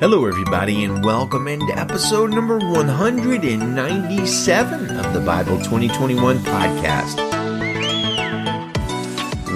Hello, everybody, and welcome into episode number 197 of the Bible 2021 podcast.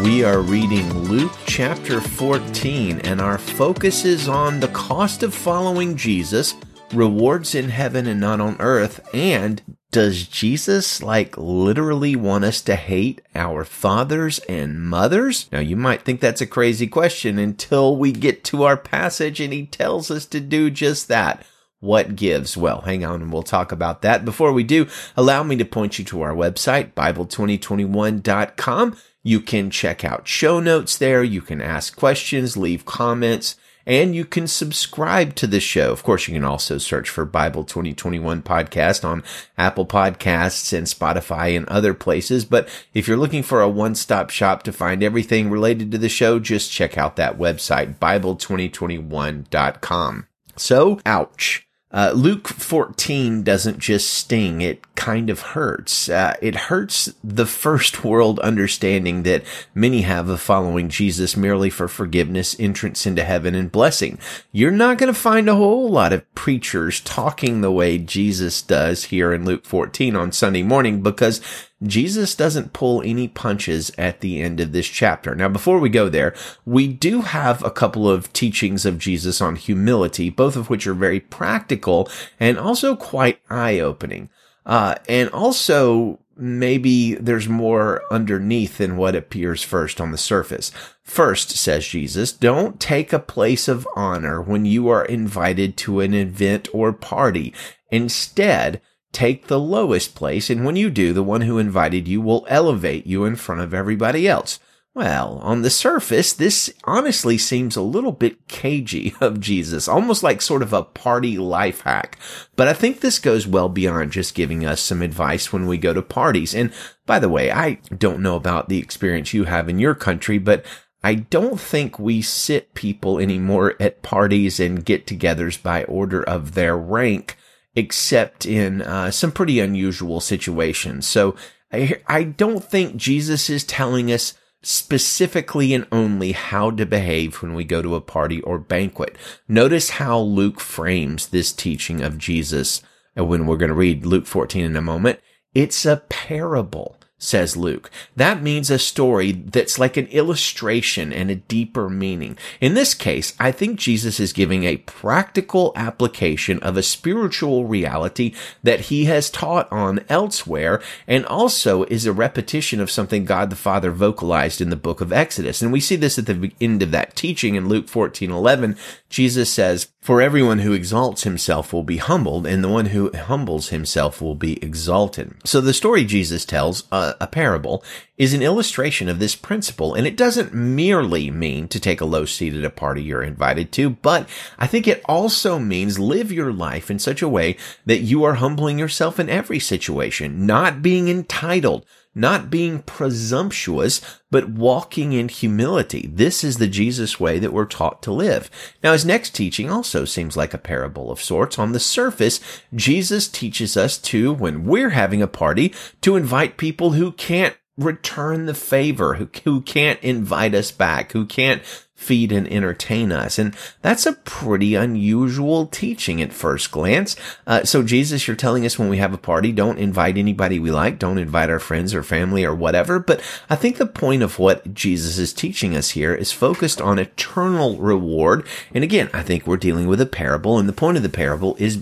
We are reading Luke chapter 14, and our focus is on the cost of following Jesus, rewards in heaven and not on earth, and does Jesus like literally want us to hate our fathers and mothers? Now you might think that's a crazy question until we get to our passage and he tells us to do just that. What gives? Well, hang on and we'll talk about that. Before we do, allow me to point you to our website, Bible2021.com. You can check out show notes there. You can ask questions, leave comments and you can subscribe to the show. Of course, you can also search for Bible 2021 podcast on Apple Podcasts and Spotify and other places. But if you're looking for a one-stop shop to find everything related to the show, just check out that website, Bible2021.com. So, ouch. Uh, Luke 14 doesn't just sting, it kind of hurts. Uh, it hurts the first world understanding that many have of following Jesus merely for forgiveness, entrance into heaven, and blessing. You're not going to find a whole lot of preachers talking the way Jesus does here in Luke 14 on Sunday morning because Jesus doesn't pull any punches at the end of this chapter. Now, before we go there, we do have a couple of teachings of Jesus on humility, both of which are very practical and also quite eye-opening. Uh, and also maybe there's more underneath than what appears first on the surface. First, says Jesus, don't take a place of honor when you are invited to an event or party. Instead, take the lowest place, and when you do, the one who invited you will elevate you in front of everybody else. Well, on the surface, this honestly seems a little bit cagey of Jesus, almost like sort of a party life hack. But I think this goes well beyond just giving us some advice when we go to parties. And by the way, I don't know about the experience you have in your country, but I don't think we sit people anymore at parties and get togethers by order of their rank except in uh, some pretty unusual situations. So I, I don't think Jesus is telling us specifically and only how to behave when we go to a party or banquet. Notice how Luke frames this teaching of Jesus when we're going to read Luke 14 in a moment. It's a parable says Luke. That means a story that's like an illustration and a deeper meaning. In this case, I think Jesus is giving a practical application of a spiritual reality that he has taught on elsewhere and also is a repetition of something God the Father vocalized in the book of Exodus. And we see this at the end of that teaching in Luke 14, 11. Jesus says, for everyone who exalts himself will be humbled, and the one who humbles himself will be exalted. So the story Jesus tells, uh, a parable, is an illustration of this principle, and it doesn't merely mean to take a low seat at a party you're invited to, but I think it also means live your life in such a way that you are humbling yourself in every situation, not being entitled, not being presumptuous, but walking in humility. This is the Jesus way that we're taught to live. Now, his next teaching also seems like a parable of sorts. On the surface, Jesus teaches us to, when we're having a party, to invite people who can't return the favor, who, who can't invite us back, who can't feed and entertain us. And that's a pretty unusual teaching at first glance. Uh, so Jesus, you're telling us when we have a party, don't invite anybody we like, don't invite our friends or family or whatever. But I think the point of what Jesus is teaching us here is focused on eternal reward. And again, I think we're dealing with a parable and the point of the parable is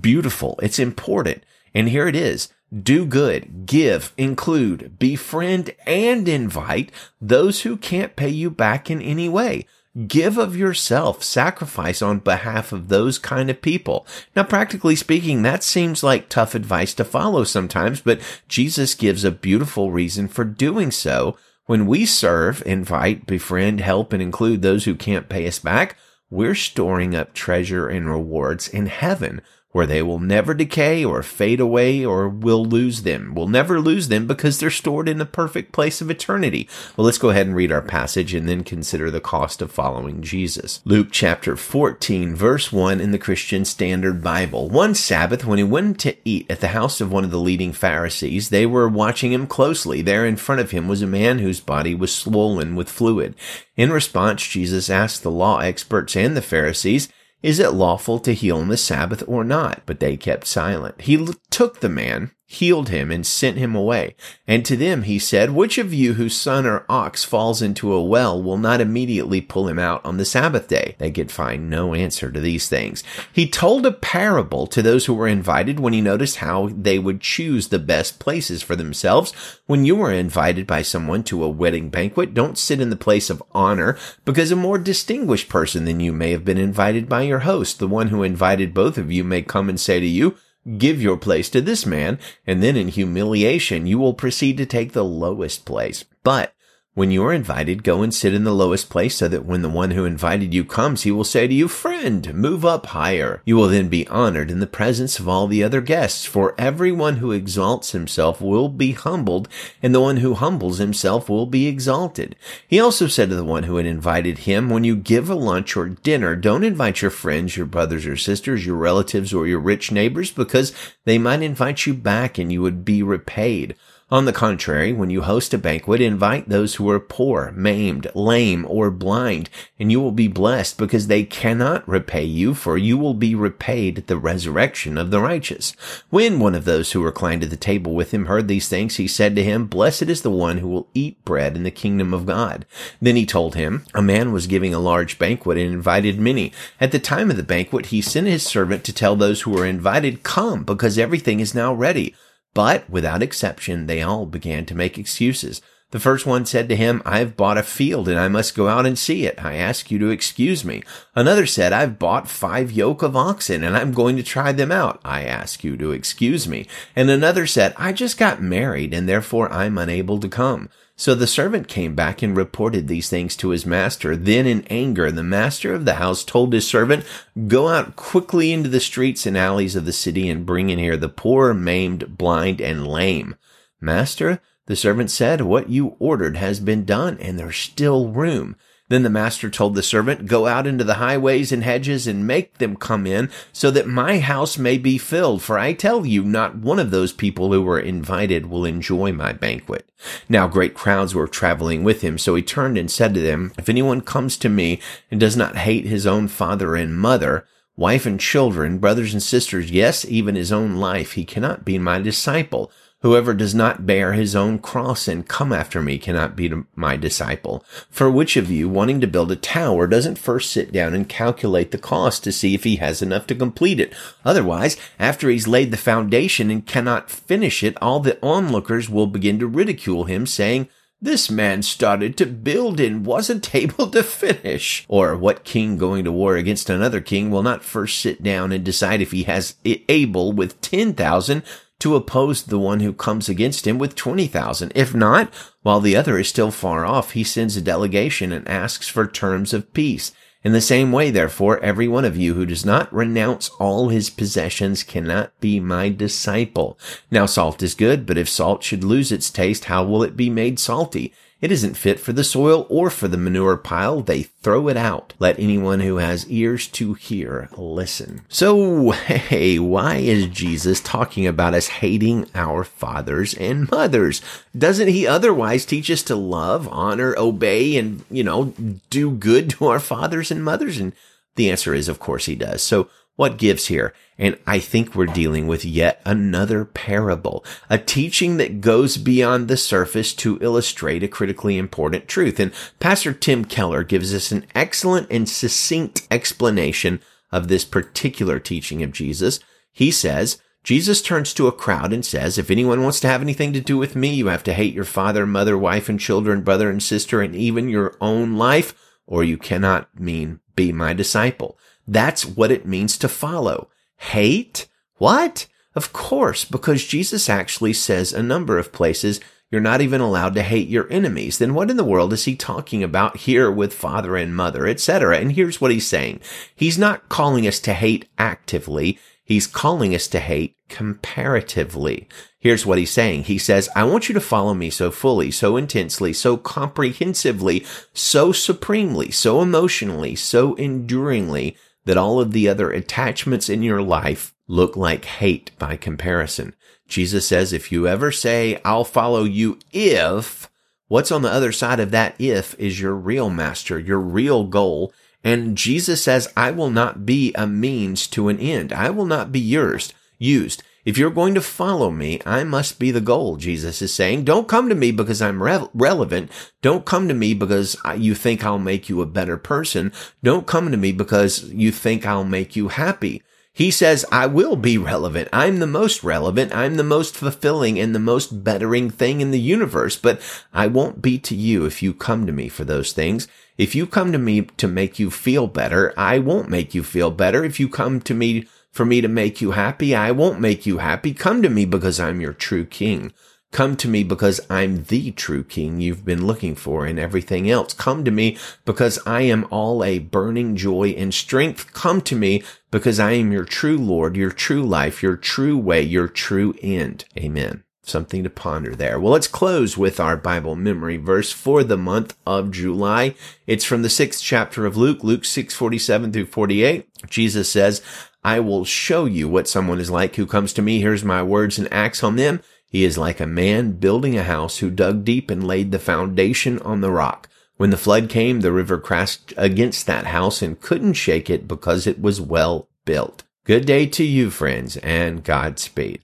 beautiful. It's important. And here it is do good, give, include, befriend, and invite those who can't pay you back in any way. Give of yourself, sacrifice on behalf of those kind of people. Now, practically speaking, that seems like tough advice to follow sometimes, but Jesus gives a beautiful reason for doing so. When we serve, invite, befriend, help, and include those who can't pay us back, we're storing up treasure and rewards in heaven where they will never decay or fade away or will lose them. We'll never lose them because they're stored in the perfect place of eternity. Well, let's go ahead and read our passage and then consider the cost of following Jesus. Luke chapter 14 verse 1 in the Christian Standard Bible. One Sabbath when he went to eat at the house of one of the leading Pharisees, they were watching him closely. There in front of him was a man whose body was swollen with fluid. In response, Jesus asked the law experts and the Pharisees, Is it lawful to heal on the Sabbath or not? But they kept silent. He took the man, healed him, and sent him away. And to them he said, Which of you whose son or ox falls into a well will not immediately pull him out on the Sabbath day? They could find no answer to these things. He told a parable to those who were invited when he noticed how they would choose the best places for themselves. When you are invited by someone to a wedding banquet, don't sit in the place of honor because a more distinguished person than you may have been invited by your host. The one who invited both of you may come and say to you, Give your place to this man, and then in humiliation you will proceed to take the lowest place. But when you are invited, go and sit in the lowest place so that when the one who invited you comes, he will say to you, friend, move up higher. You will then be honored in the presence of all the other guests, for everyone who exalts himself will be humbled, and the one who humbles himself will be exalted. He also said to the one who had invited him, when you give a lunch or dinner, don't invite your friends, your brothers or sisters, your relatives, or your rich neighbors, because they might invite you back and you would be repaid. On the contrary, when you host a banquet, invite those who are poor, maimed, lame, or blind, and you will be blessed because they cannot repay you, for you will be repaid at the resurrection of the righteous. When one of those who reclined at the table with him heard these things, he said to him, Blessed is the one who will eat bread in the kingdom of God. Then he told him, A man was giving a large banquet and invited many. At the time of the banquet, he sent his servant to tell those who were invited, Come, because everything is now ready. But without exception, they all began to make excuses. The first one said to him, I've bought a field and I must go out and see it. I ask you to excuse me. Another said, I've bought five yoke of oxen and I'm going to try them out. I ask you to excuse me. And another said, I just got married and therefore I'm unable to come. So the servant came back and reported these things to his master. Then in anger, the master of the house told his servant, go out quickly into the streets and alleys of the city and bring in here the poor, maimed, blind, and lame. Master, the servant said, what you ordered has been done and there's still room. Then the master told the servant, Go out into the highways and hedges and make them come in, so that my house may be filled. For I tell you, not one of those people who were invited will enjoy my banquet. Now great crowds were traveling with him, so he turned and said to them, If anyone comes to me and does not hate his own father and mother, wife and children, brothers and sisters, yes, even his own life, he cannot be my disciple. Whoever does not bear his own cross and come after me cannot be my disciple. For which of you, wanting to build a tower, doesn't first sit down and calculate the cost to see if he has enough to complete it? Otherwise, after he's laid the foundation and cannot finish it, all the onlookers will begin to ridicule him, saying, this man started to build and wasn't able to finish. Or what king going to war against another king will not first sit down and decide if he has able with 10,000 to oppose the one who comes against him with 20,000. If not, while the other is still far off, he sends a delegation and asks for terms of peace. In the same way, therefore, every one of you who does not renounce all his possessions cannot be my disciple. Now salt is good, but if salt should lose its taste, how will it be made salty? It isn't fit for the soil or for the manure pile. They throw it out. Let anyone who has ears to hear listen. So, hey, why is Jesus talking about us hating our fathers and mothers? Doesn't he otherwise teach us to love, honor, obey, and, you know, do good to our fathers and mothers? And the answer is, of course he does. So what gives here? And I think we're dealing with yet another parable, a teaching that goes beyond the surface to illustrate a critically important truth. And Pastor Tim Keller gives us an excellent and succinct explanation of this particular teaching of Jesus. He says, Jesus turns to a crowd and says, if anyone wants to have anything to do with me, you have to hate your father, mother, wife, and children, brother and sister, and even your own life, or you cannot mean be my disciple. That's what it means to follow. Hate? What? Of course, because Jesus actually says a number of places you're not even allowed to hate your enemies. Then what in the world is he talking about here with father and mother, etc.? And here's what he's saying. He's not calling us to hate actively. He's calling us to hate comparatively. Here's what he's saying. He says, I want you to follow me so fully, so intensely, so comprehensively, so supremely, so emotionally, so enduringly that all of the other attachments in your life look like hate by comparison. Jesus says, if you ever say, I'll follow you if, what's on the other side of that if is your real master, your real goal, And Jesus says, I will not be a means to an end. I will not be yours, used. If you're going to follow me, I must be the goal, Jesus is saying. Don't come to me because I'm re- relevant. Don't come to me because you think I'll make you a better person. Don't come to me because you think I'll make you happy. He says, I will be relevant. I'm the most relevant. I'm the most fulfilling and the most bettering thing in the universe, but I won't be to you if you come to me for those things. If you come to me to make you feel better, I won't make you feel better. If you come to me for me to make you happy. I won't make you happy. Come to me because I'm your true king. Come to me because I'm the true king you've been looking for and everything else. Come to me because I am all a burning joy and strength. Come to me because I am your true Lord, your true life, your true way, your true end. Amen. Something to ponder there. Well, let's close with our Bible memory verse for the month of July. It's from the sixth chapter of Luke, Luke 6, 47 through 48. Jesus says, I will show you what someone is like who comes to me, hears my words and acts on them. He is like a man building a house who dug deep and laid the foundation on the rock. When the flood came, the river crashed against that house and couldn't shake it because it was well built. Good day to you, friends, and Godspeed.